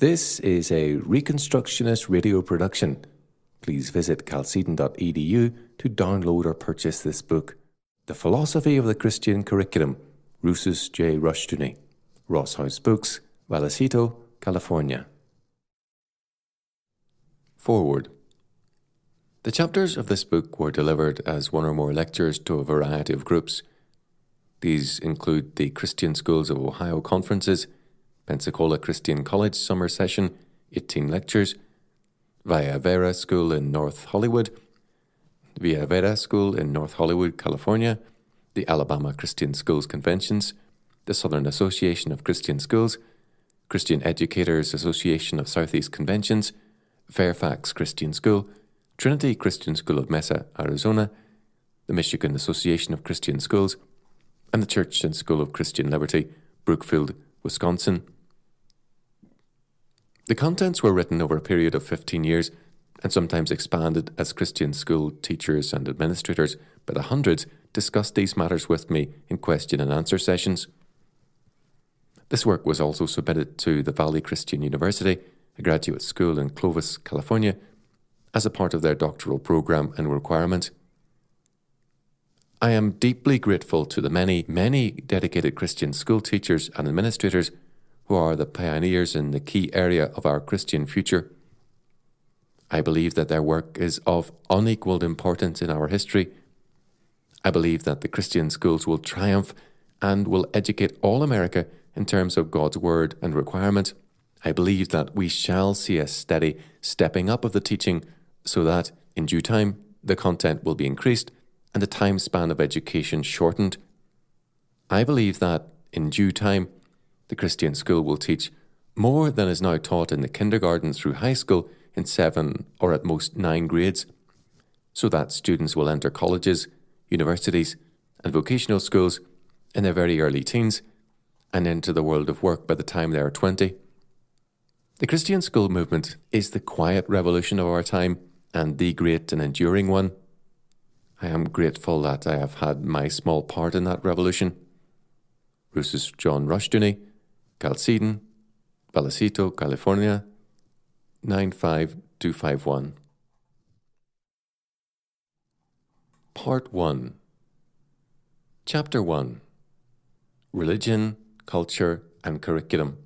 This is a Reconstructionist radio production. Please visit chalcedon.edu to download or purchase this book. The Philosophy of the Christian Curriculum, Rousas J. Rushdoony, Ross House Books, Vallecito, California. Foreword. The chapters of this book were delivered as one or more lectures to a variety of groups. These include the Christian Schools of Ohio conferences, Pensacola Christian College Summer Session, 18 lectures, Via Vera School in North Hollywood, Via Vera School in North Hollywood, California, the Alabama Christian Schools Conventions, the Southern Association of Christian Schools, Christian Educators Association of Southeast Conventions, Fairfax Christian School, Trinity Christian School of Mesa, Arizona, the Michigan Association of Christian Schools, and the Church and School of Christian Liberty, Brookfield, Wisconsin. The contents were written over a period of 15 years and sometimes expanded as Christian school teachers and administrators by the hundreds discussed these matters with me in question and answer sessions. This work was also submitted to the Valley Christian University, a graduate school in Clovis, California, as a part of their doctoral program and requirement. I am deeply grateful to the many, many dedicated Christian school teachers and administrators who are the pioneers in the key area of our Christian future. I believe that their work is of unequalled importance in our history. I believe that the Christian schools will triumph and will educate all America in terms of God's word and requirement. I believe that we shall see a steady stepping up of the teaching so that, in due time, the content will be increased and the time span of education shortened. I believe that, in due time, the Christian school will teach more than is now taught in the kindergarten through high school in seven or at most nine grades, so that students will enter colleges, universities, and vocational schools in their very early teens and into the world of work by the time they are 20. The Christian school movement is the quiet revolution of our time and the great and enduring one. I am grateful that I have had my small part in that revolution. Rousas John Rushdoony, Chalcedon, Vallecito, California 95251. Part 1 Chapter 1 Religion, Culture, and Curriculum.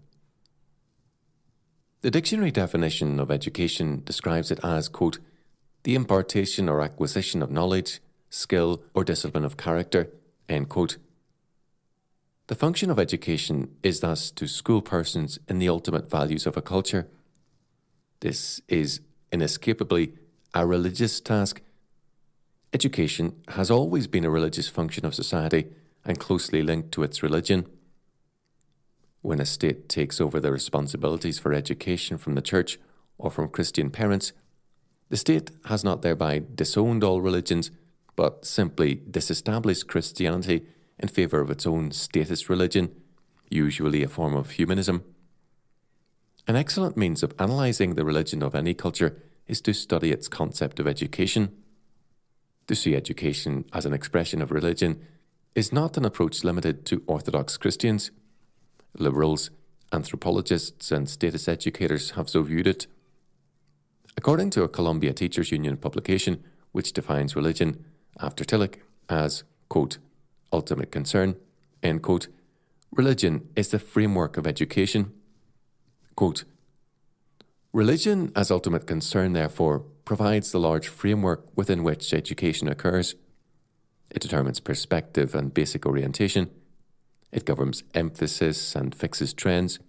The dictionary definition of education describes it as, quote, the impartation or acquisition of knowledge, skill, or discipline of character, end quote, the function of education is thus to school persons in the ultimate values of a culture. This is inescapably a religious task. Education has always been a religious function of society and closely linked to its religion. When a state takes over the responsibilities for education from the church or from Christian parents, the state has not thereby disowned all religions, but simply disestablished Christianity in favour of its own statist religion, usually a form of humanism. An excellent means of analysing the religion of any culture is to study its concept of education. To see education as an expression of religion is not an approach limited to Orthodox Christians. Liberals, anthropologists, and statist educators have so viewed it. According to a Columbia Teachers Union publication, which defines religion, after Tillich, as, quote, ultimate concern, end quote, religion is the framework of education. Quote, religion as ultimate concern, therefore, provides the large framework within which education occurs. It determines perspective and basic orientation. It governs emphasis and fixes trends.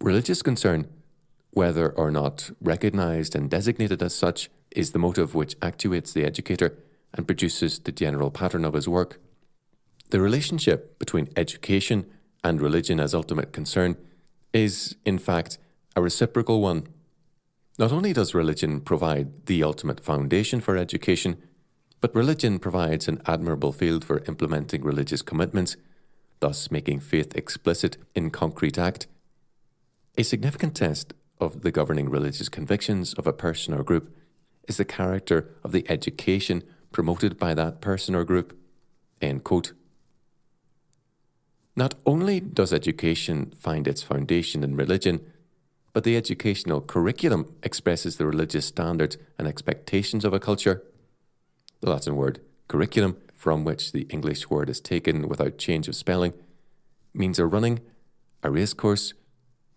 Religious concern, whether or not recognized and designated as such, is the motive which actuates the educator and produces the general pattern of his work. The relationship between education and religion as ultimate concern is, in fact, a reciprocal one. Not only does religion provide the ultimate foundation for education, but religion provides an admirable field for implementing religious commitments, thus making faith explicit in concrete act. A significant test of the governing religious convictions of a person or group is the character of the education promoted by that person or group. End quote. Not only does education find its foundation in religion, but the educational curriculum expresses the religious standards and expectations of a culture. The Latin word curriculum, from which the English word is taken without change of spelling, means a running, a racecourse,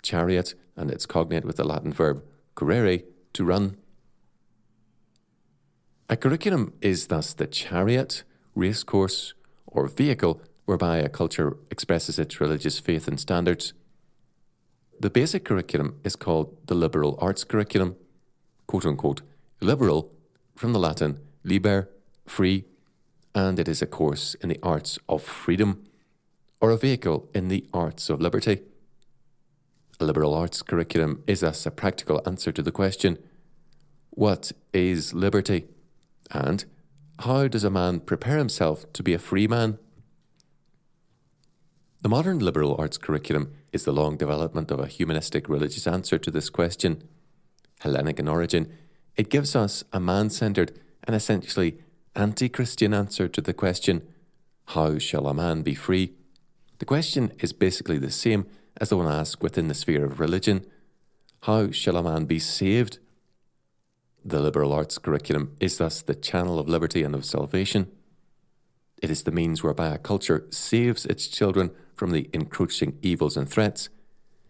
chariot, and it's cognate with the Latin verb currere, to run. A curriculum is thus the chariot, racecourse, or vehicle whereby a culture expresses its religious faith and standards. The basic curriculum is called the liberal arts curriculum, quote unquote, liberal from the Latin liber, free, and it is a course in the arts of freedom or a vehicle in the arts of liberty. A liberal arts curriculum is thus a practical answer to the question what is liberty? And how does a man prepare himself to be a free man? The modern liberal arts curriculum is the long development of a humanistic religious answer to this question. Hellenic in origin, it gives us a man centered and essentially anti Christian answer to the question, How shall a man be free? The question is basically the same as the one asked within the sphere of religion How shall a man be saved? The liberal arts curriculum is thus the channel of liberty and of salvation. It is the means whereby a culture saves its children from the encroaching evils and threats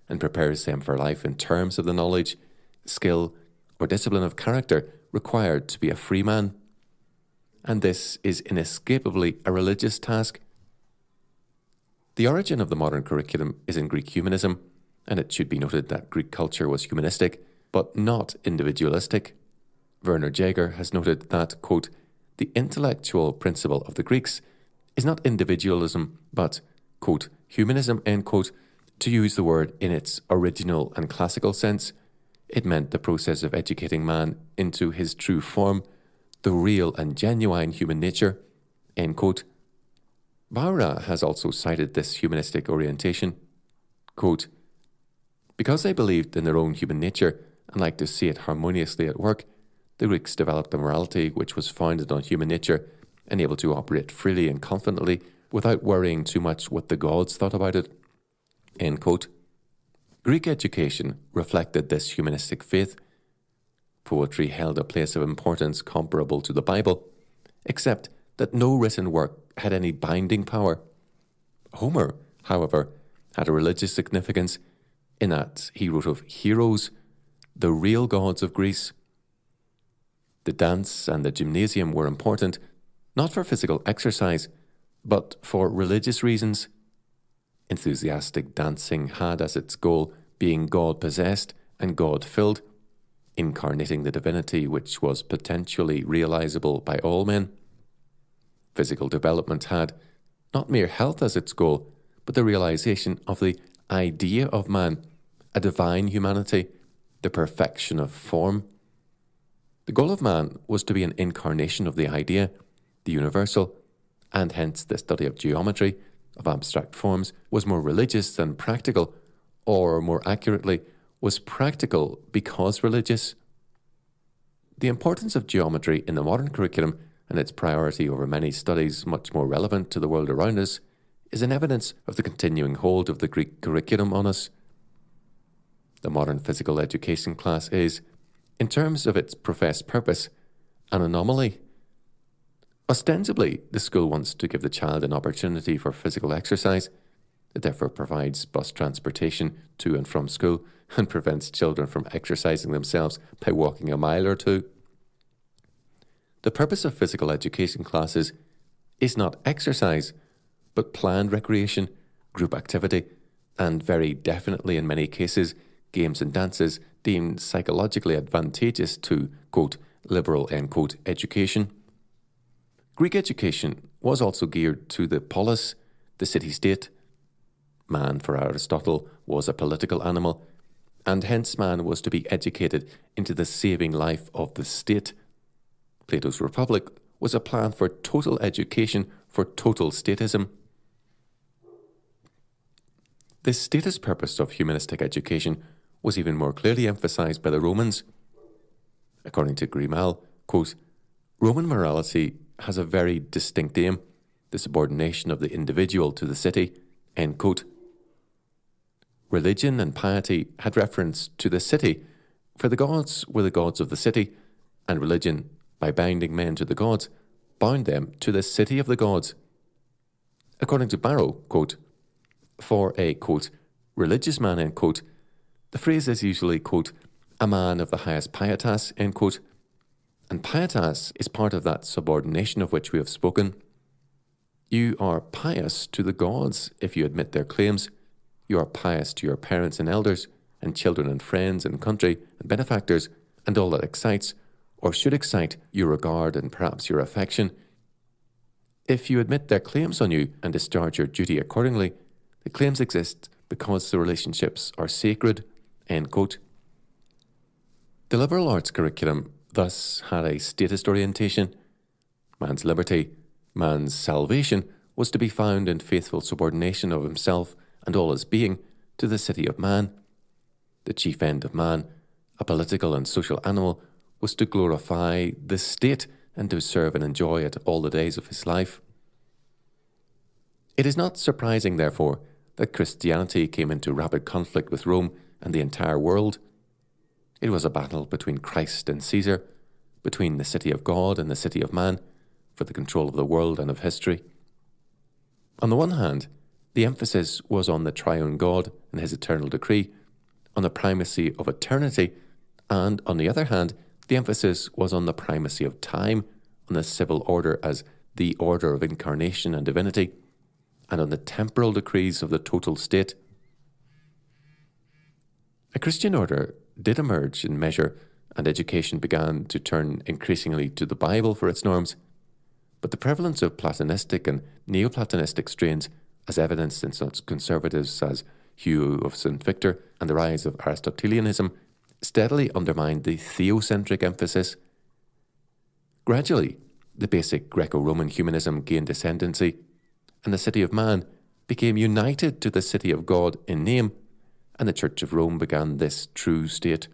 and prepares them for life in terms of the knowledge, skill, or discipline of character required to be a free man. And this is inescapably a religious task the origin of the modern curriculum is in Greek humanism, and it should be noted that Greek culture was humanistic, but not individualistic. Werner Jaeger has noted that, quote, the intellectual principle of the Greeks is not individualism, but, quote, humanism, end quote, to use the word in its original and classical sense. It meant the process of educating man into his true form, the real and genuine human nature, end quote, has also cited this humanistic orientation. Quote, because they believed in their own human nature and liked to see it harmoniously at work, the Greeks developed a morality which was founded on human nature and able to operate freely and confidently without worrying too much what the gods thought about it. Greek education reflected this humanistic faith. Poetry held a place of importance comparable to the Bible, except that no written work had any binding power. Homer, however, had a religious significance in that he wrote of heroes, the real gods of Greece. The dance and the gymnasium were important, not for physical exercise, but for religious reasons. Enthusiastic dancing had as its goal being God possessed and God filled, incarnating the divinity which was potentially realizable by all men. Physical development had not mere health as its goal, but the realization of the idea of man, a divine humanity, the perfection of form. The goal of man was to be an incarnation of the idea, the universal, and hence the study of geometry, of abstract forms, was more religious than practical, or more accurately, was practical because religious. The importance of geometry in the modern curriculum and its priority over many studies much more relevant to the world around us, is an evidence of the continuing hold of the Greek curriculum on us. The modern physical education class is, in terms of its professed purpose, an anomaly. Ostensibly, the school wants to give the child an opportunity for physical exercise. It therefore provides bus transportation to and from school and prevents children from exercising themselves by walking a mile or two. The purpose of physical education classes is not exercise, but planned recreation, group activity, and very definitely in many cases, games and dances deemed psychologically advantageous to, quote, liberal, end quote, education. Greek education was also geared to the polis, the city state. Man, for Aristotle, was a political animal, and hence man was to be educated into the saving life of the state Plato's Republic was a plan for total education for total statism. The statist purpose of humanistic education was even more clearly emphasized by the Romans. According to Grimal, quote, Roman morality has a very distinct aim, the subordination of the individual to the city, end quote. religion and piety had reference to the city, for the gods were the gods of the city, and religion, by binding men to the gods, bound them to the city of the gods. According to Barrow, quote, for a quote, religious man, end quote, the phrase is usually, quote, a man of the highest pietas, end quote, and pietas is part of that subordination of which we have spoken. You are pious to the gods if you admit their claims. You are pious to your parents and elders, and children and friends and country and benefactors, and all that excites, or should excite, your regard and perhaps your affection. If you admit their claims on you and discharge your duty accordingly, the claims exist because the relationships are sacred. The liberal arts curriculum thus had a statist orientation. Man's liberty, man's salvation, was to be found in faithful subordination of himself and all his being to the city of man. The chief end of man, a political and social animal, was to glorify the state and to serve and enjoy it all the days of his life. It is not surprising, therefore, that Christianity came into rapid conflict with Rome and the entire world. It was a battle between Christ and Caesar, between the city of God and the city of man, for the control of the world and of history. On the one hand, the emphasis was on the triune God and his eternal decree, on the primacy of eternity, and on the other hand, the emphasis was on the primacy of time, on the civil order as the order of incarnation and divinity, and on the temporal decrees of the total state. A Christian order did emerge in measure, and education began to turn increasingly to the Bible for its norms. But the prevalence of Platonistic and Neoplatonistic strains, as evidenced in such conservatives as Hugh of St. Victor and the rise of Aristotelianism, steadily undermined the theocentric emphasis. Gradually, the basic Greco Roman humanism gained ascendancy, and the city of man became united to the city of God in name, and the Church of Rome began this true state.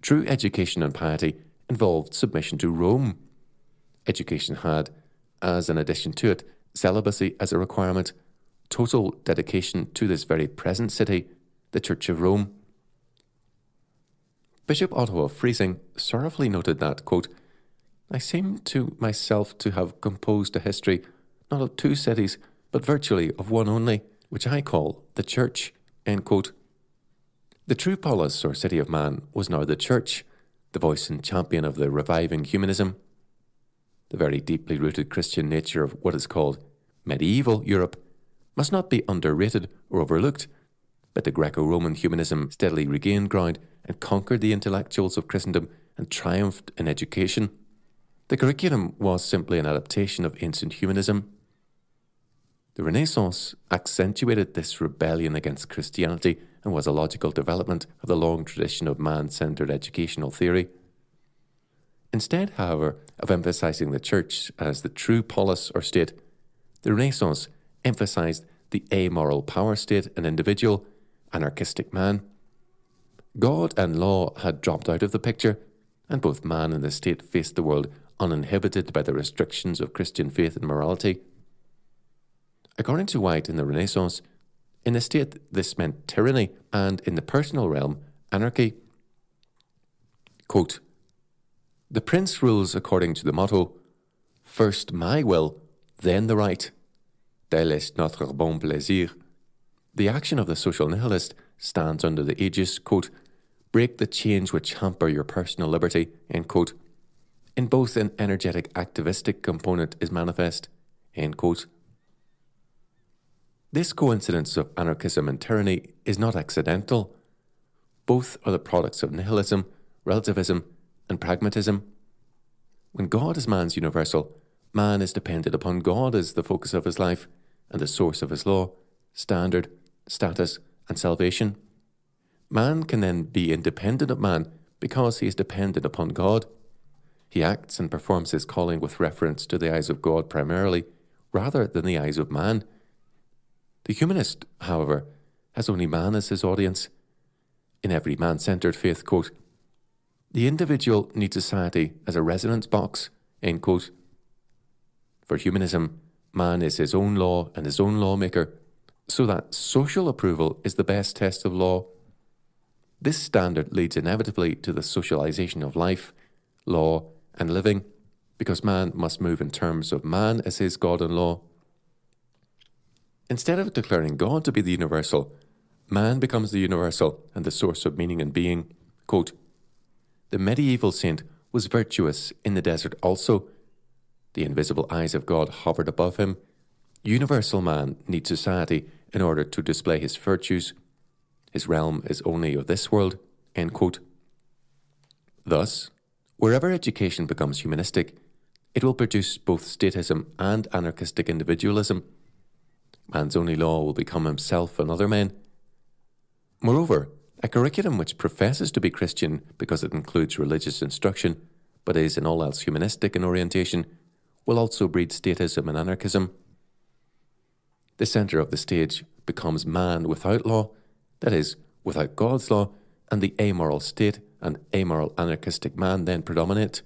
True education and piety involved submission to Rome. Education had, as an addition to it, celibacy as a requirement, total dedication to this very present city, the Church of Rome. Bishop Otto of Freising sorrowfully noted that, quote, I seem to myself to have composed a history not of two cities, but virtually of one only, which I call the Church. The true polis or city of man was now the Church, the voice and champion of the reviving humanism. The very deeply rooted Christian nature of what is called medieval Europe must not be underrated or overlooked, but the Greco Roman humanism steadily regained ground and conquered the intellectuals of Christendom and triumphed in education. The curriculum was simply an adaptation of ancient humanism. The Renaissance accentuated this rebellion against Christianity and was a logical development of the long tradition of man centered educational theory. Instead, however, of emphasizing the church as the true polis or state, the Renaissance emphasized the amoral power state and individual, anarchistic man. God and law had dropped out of the picture, and both man and the state faced the world uninhibited by the restrictions of Christian faith and morality. According to White in the Renaissance, in the state this meant tyranny, and in the personal realm, anarchy. Quote, the prince rules according to the motto First my will, then the right. Tel est notre bon plaisir. The action of the social nihilist stands under the aegis, quote, break the chains which hamper your personal liberty, end quote. In both an energetic activistic component is manifest, end quote. This coincidence of anarchism and tyranny is not accidental. Both are the products of nihilism, relativism, and pragmatism. When God is man's universal, man is dependent upon God as the focus of his life and the source of his law, standard, status, and salvation. Man can then be independent of man because he is dependent upon God. He acts and performs his calling with reference to the eyes of God primarily, rather than the eyes of man. The humanist, however, has only man as his audience. In every man centered faith, quote, the individual needs society as a resonance box, end quote. For humanism, man is his own law and his own lawmaker. so that social approval is the best test of law. This standard leads inevitably to the socialization of life, law, and living, because man must move in terms of man as his God and law. Instead of declaring God to be the universal, man becomes the universal and the source of meaning and being. Quote, the medieval saint was virtuous in the desert also. The invisible eyes of God hovered above him. Universal man needs society in order to display his virtues. His realm is only of this world. Thus, wherever education becomes humanistic, it will produce both statism and anarchistic individualism. Man's only law will become himself and other men. Moreover, a curriculum which professes to be Christian because it includes religious instruction, but is in all else humanistic in orientation, will also breed statism and anarchism. The centre of the stage becomes man without law, that is, without God's law, and the amoral state and amoral anarchistic man then predominate.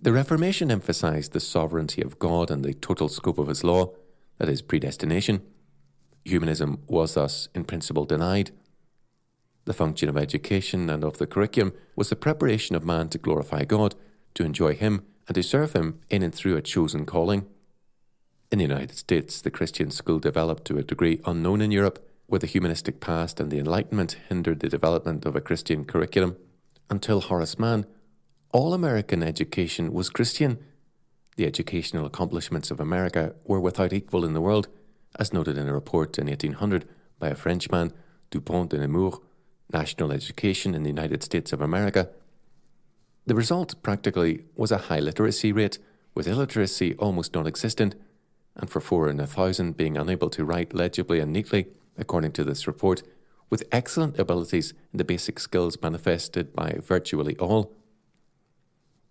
The Reformation emphasized the sovereignty of God and the total scope of his law, that is, predestination. Humanism was thus, in principle, denied. The function of education and of the curriculum was the preparation of man to glorify God, to enjoy Him, and to serve Him in and through a chosen calling. In the United States, the Christian school developed to a degree unknown in Europe, where the humanistic past and the Enlightenment hindered the development of a Christian curriculum. Until Horace Mann, all American education was Christian. The educational accomplishments of America were without equal in the world, as noted in a report in 1800 by a Frenchman, Dupont de Nemours, national education in the United States of America. The result, practically, was a high literacy rate, with illiteracy almost non existent, and for four in a thousand being unable to write legibly and neatly, according to this report, with excellent abilities in the basic skills manifested by virtually all.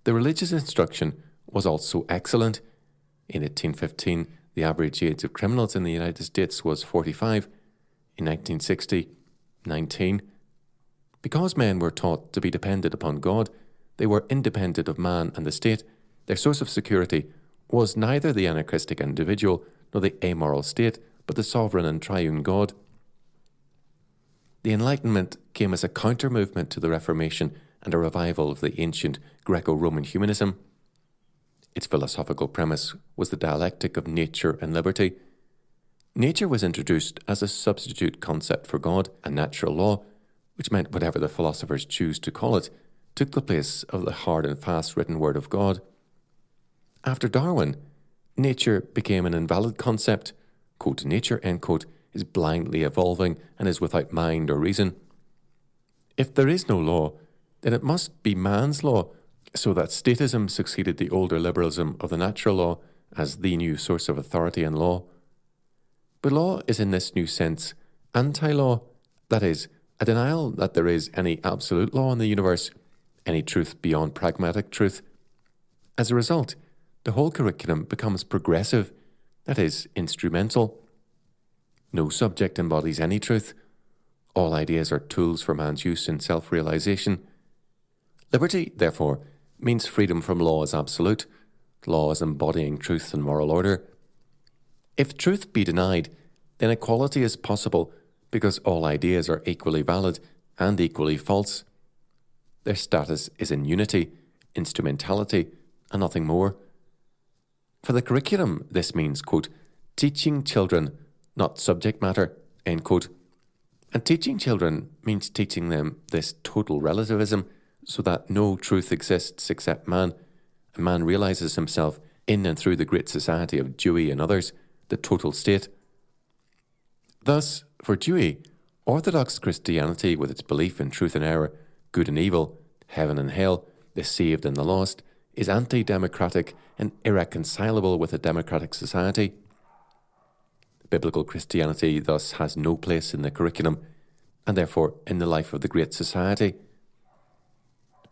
The religious instruction was also excellent. In 1815, the average age of criminals in the United States was 45. In 1960, 19. Because men were taught to be dependent upon God, they were independent of man and the state. Their source of security was neither the anarchistic individual nor the amoral state, but the sovereign and triune God. The Enlightenment came as a counter movement to the Reformation and a revival of the ancient Greco Roman humanism. Its philosophical premise was the dialectic of nature and liberty. Nature was introduced as a substitute concept for God and natural law which meant whatever the philosophers choose to call it, took the place of the hard and fast written word of God. After Darwin, nature became an invalid concept. Quote, nature, end quote, is blindly evolving and is without mind or reason. If there is no law, then it must be man's law, so that statism succeeded the older liberalism of the natural law as the new source of authority and law. But law is in this new sense anti law, that is, a denial that there is any absolute law in the universe, any truth beyond pragmatic truth. As a result, the whole curriculum becomes progressive, that is, instrumental. No subject embodies any truth. All ideas are tools for man's use in self realization. Liberty, therefore, means freedom from law as absolute, law as embodying truth and moral order. If truth be denied, then equality is possible because all ideas are equally valid and equally false. Their status is in unity, instrumentality, and nothing more. For the curriculum, this means, quote, teaching children, not subject matter, end quote. And teaching children means teaching them this total relativism so that no truth exists except man, and man realizes himself in and through the great society of Dewey and others, the total state. Thus, for Dewey, Orthodox Christianity, with its belief in truth and error, good and evil, heaven and hell, the saved and the lost, is anti democratic and irreconcilable with a democratic society. Biblical Christianity thus has no place in the curriculum and therefore in the life of the Great Society.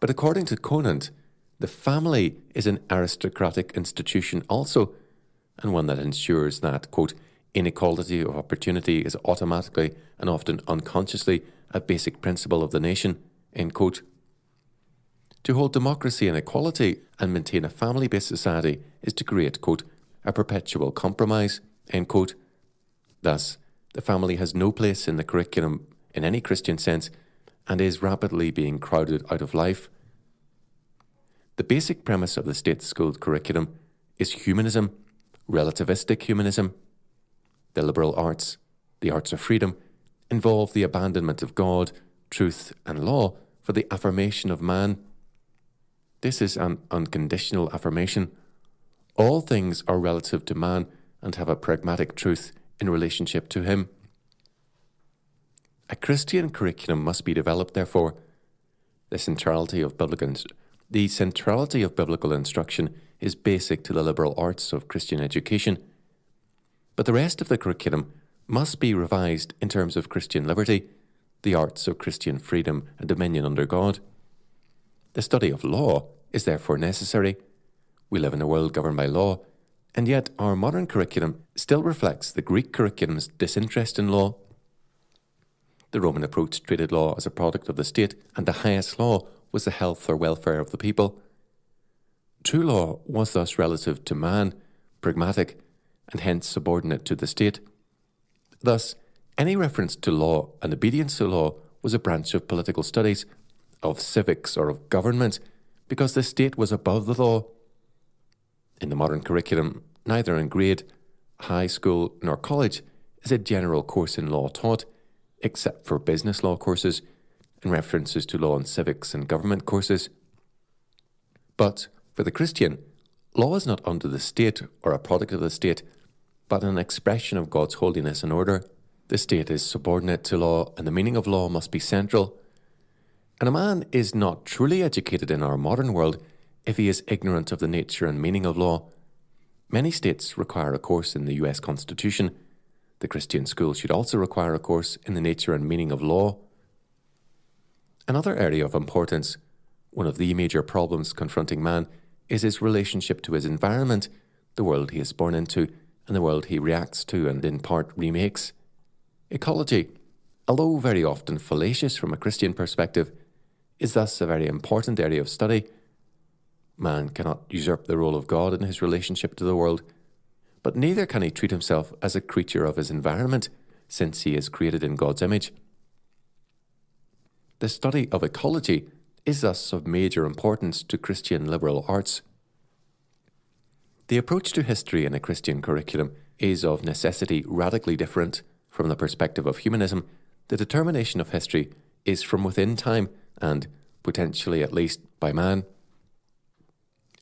But according to Conant, the family is an aristocratic institution also, and one that ensures that, quote, Inequality of opportunity is automatically and often unconsciously a basic principle of the nation. end quote. To hold democracy and equality and maintain a family based society is to create, quote, a perpetual compromise. The Thus, the family has no place in the curriculum in any Christian sense and is rapidly being crowded out of life. The basic premise of the state school curriculum is humanism, relativistic humanism. The liberal arts, the arts of freedom, involve the abandonment of God, truth, and law for the affirmation of man. This is an unconditional affirmation. All things are relative to man and have a pragmatic truth in relationship to him. A Christian curriculum must be developed, therefore. The centrality of biblical, the centrality of biblical instruction is basic to the liberal arts of Christian education. But the rest of the curriculum must be revised in terms of Christian liberty, the arts of Christian freedom and dominion under God. The study of law is therefore necessary. We live in a world governed by law, and yet our modern curriculum still reflects the Greek curriculum's disinterest in law. The Roman approach treated law as a product of the state, and the highest law was the health or welfare of the people. True law was thus relative to man, pragmatic, and hence subordinate to the state. Thus, any reference to law and obedience to law was a branch of political studies, of civics, or of government, because the state was above the law. In the modern curriculum, neither in grade, high school, nor college is a general course in law taught, except for business law courses and references to law and civics and government courses. But for the Christian, law is not under the state or a product of the state, but an expression of God's holiness and order. The state is subordinate to law, and the meaning of law must be central. And a man is not truly educated in our modern world if he is ignorant of the nature and meaning of law. Many states require a course in the US Constitution. The Christian school should also require a course in the nature and meaning of law. Another area of importance, one of the major problems confronting man, is his relationship to his environment, the world he is born into, and the world he reacts to and in part remakes. Ecology, although very often fallacious from a Christian perspective, is thus a very important area of study. Man cannot usurp the role of God in his relationship to the world, but neither can he treat himself as a creature of his environment, since he is created in God's image. The study of ecology is thus of major importance to Christian liberal arts. The approach to history in a Christian curriculum is of necessity radically different from the perspective of humanism. The determination of history is from within time and, potentially at least, by man.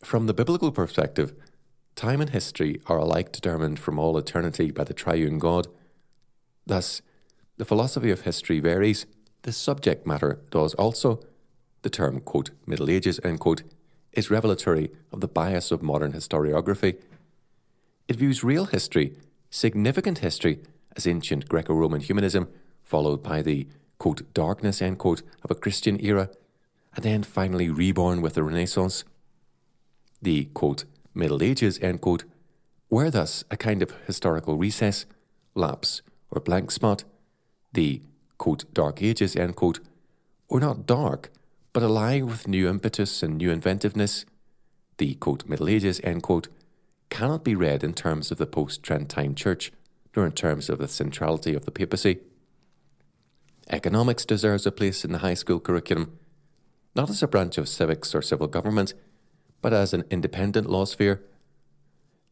From the biblical perspective, time and history are alike determined from all eternity by the triune God. Thus, the philosophy of history varies. The subject matter does also. The term, quote, Middle Ages, end quote, is revelatory of the bias of modern historiography. It views real history, significant history, as ancient Greco Roman humanism, followed by the quote, darkness end quote, of a Christian era, and then finally reborn with the Renaissance. The quote, Middle Ages end quote, were thus a kind of historical recess, lapse, or blank spot. The quote, Dark Ages end quote, were not dark, but alive with new impetus and new inventiveness. The quote, Middle Ages end quote, cannot be read in terms of the post Trentine Church, nor in terms of the centrality of the papacy. Economics deserves a place in the high school curriculum, not as a branch of civics or civil government, but as an independent law sphere.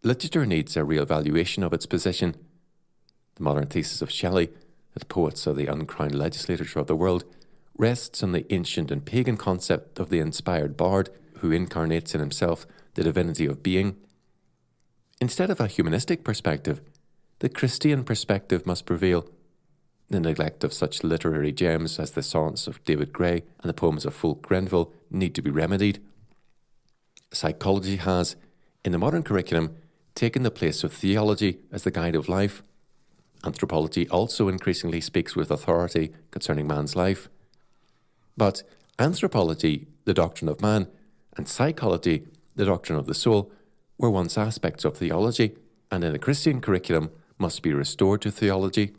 Literature needs a real valuation of its position. The modern thesis of Shelley, that poets are the uncrowned legislators of the world, rests on the ancient and pagan concept of the inspired bard who incarnates in himself the divinity of being. Instead of a humanistic perspective, the Christian perspective must prevail. The neglect of such literary gems as the sonnets of David Gray and the poems of Fulke Greville need to be remedied. Psychology has, in the modern curriculum, taken the place of theology as the guide of life. Anthropology also increasingly speaks with authority concerning man's life. But anthropology, the doctrine of man, and psychology, the doctrine of the soul, were once aspects of theology, and in a Christian curriculum must be restored to theology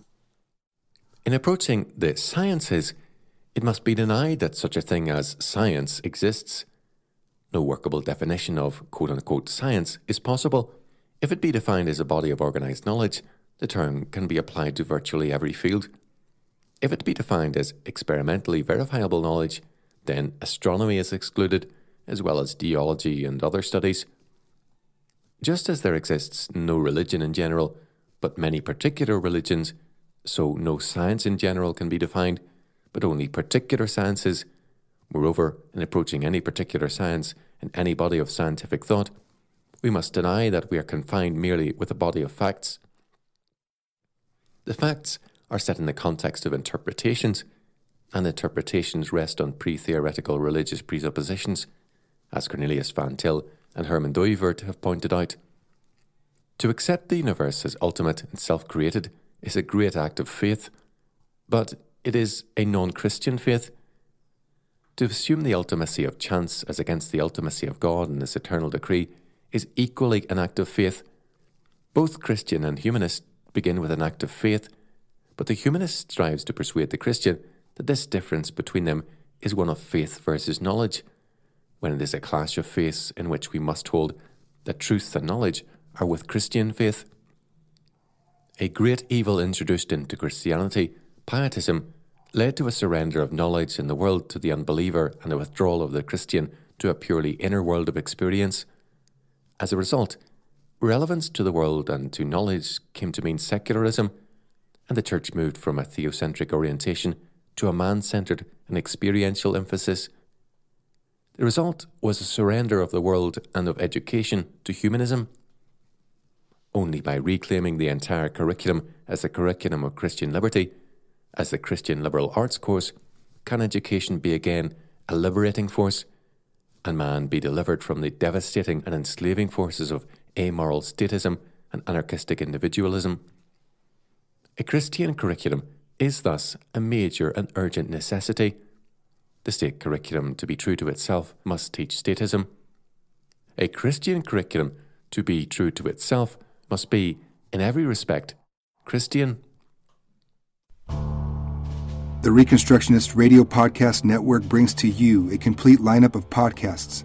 in approaching the sciences, it must be denied that such a thing as science exists. No workable definition of quote unquote science is possible. If it be defined as a body of organised knowledge, the term can be applied to virtually every field. If it be defined as experimentally verifiable knowledge, then astronomy is excluded, as well as geology and other studies. Just as there exists no religion in general, but many particular religions, so no science in general can be defined, but only particular sciences. Moreover, in approaching any particular science in any body of scientific thought, we must deny that we are confined merely with a body of facts. The facts are set in the context of interpretations, and interpretations rest on pre theoretical religious presuppositions, as Cornelius van Til and Herman Dooyeweerd have pointed out. To accept the universe as ultimate and self created is a great act of faith, but it is a non Christian faith. To assume the ultimacy of chance as against the ultimacy of God and His eternal decree is equally an act of faith. Both Christian and humanist begin with an act of faith, but the humanist strives to persuade the Christian that this difference between them is one of faith versus knowledge, when it is a clash of faiths in which we must hold that truth and knowledge are with Christian faith. A great evil introduced into Christianity, pietism, led to a surrender of knowledge in the world to the unbeliever and a withdrawal of the Christian to a purely inner world of experience. As a result, relevance to the world and to knowledge came to mean secularism, and the Church moved from a theocentric orientation to a man centered and experiential emphasis. The result was a surrender of the world and of education to humanism. Only by reclaiming the entire curriculum as a curriculum of Christian liberty, as the Christian liberal arts course, can education be again a liberating force and man be delivered from the devastating and enslaving forces of amoral statism and anarchistic individualism. A Christian curriculum is thus a major and urgent necessity. The state curriculum, to be true to itself, must teach statism. A Christian curriculum, to be true to itself, must be, in every respect, Christian. The Reconstructionist Radio Podcast Network brings to you a complete lineup of podcasts